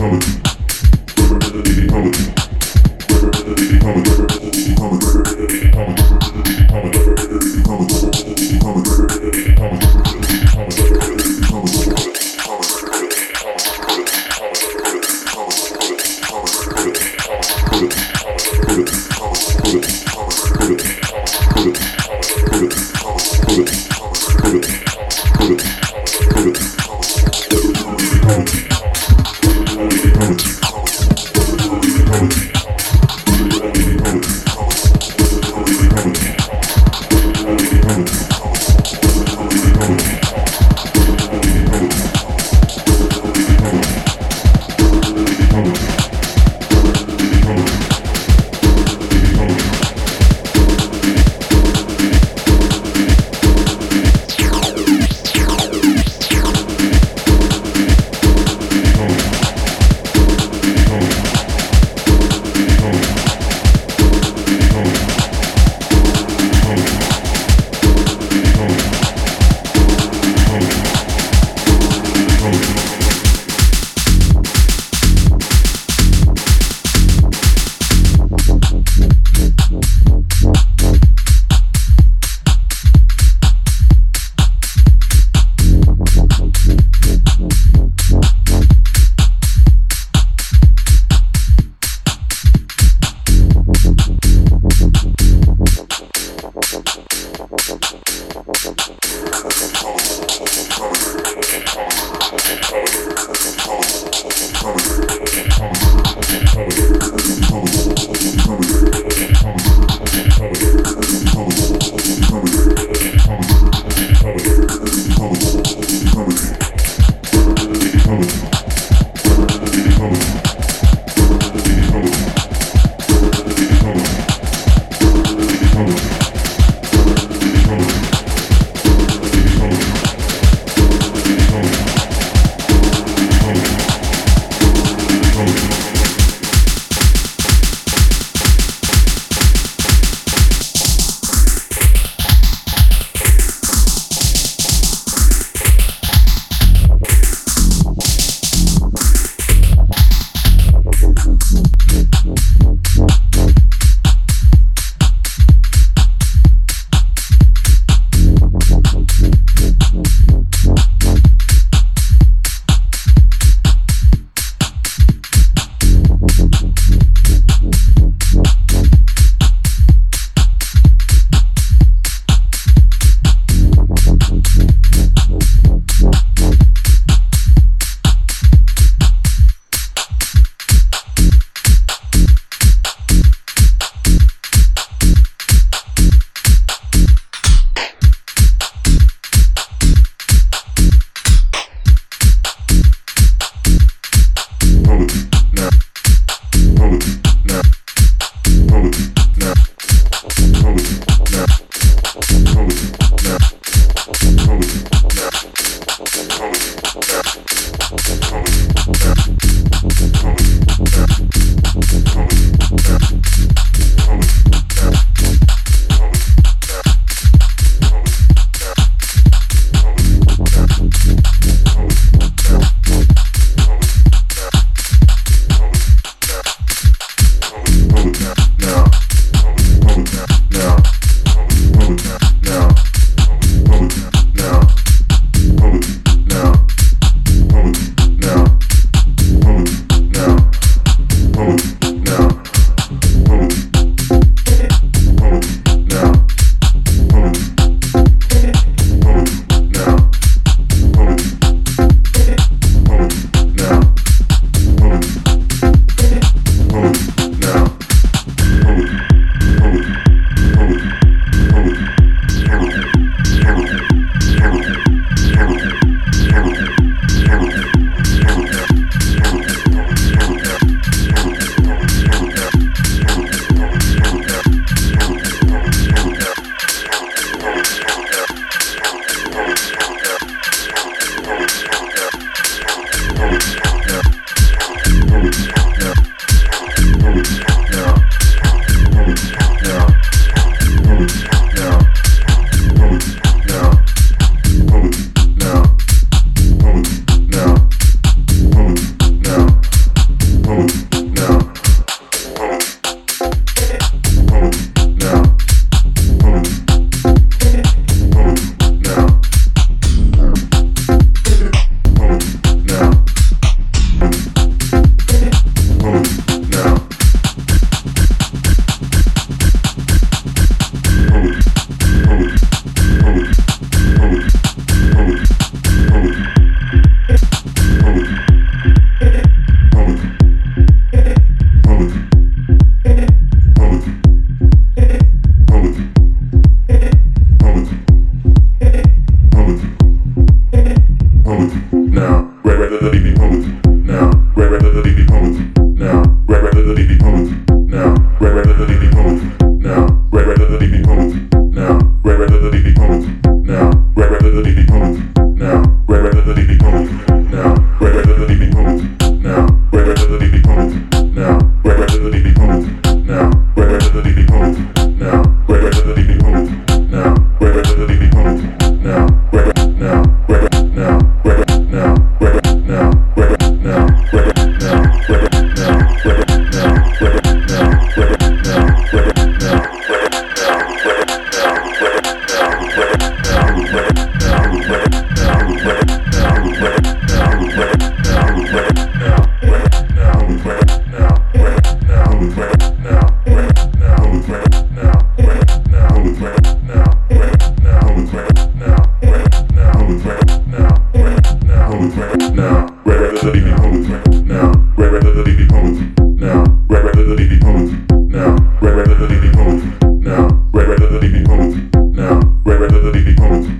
a. Tony, Technology.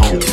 home.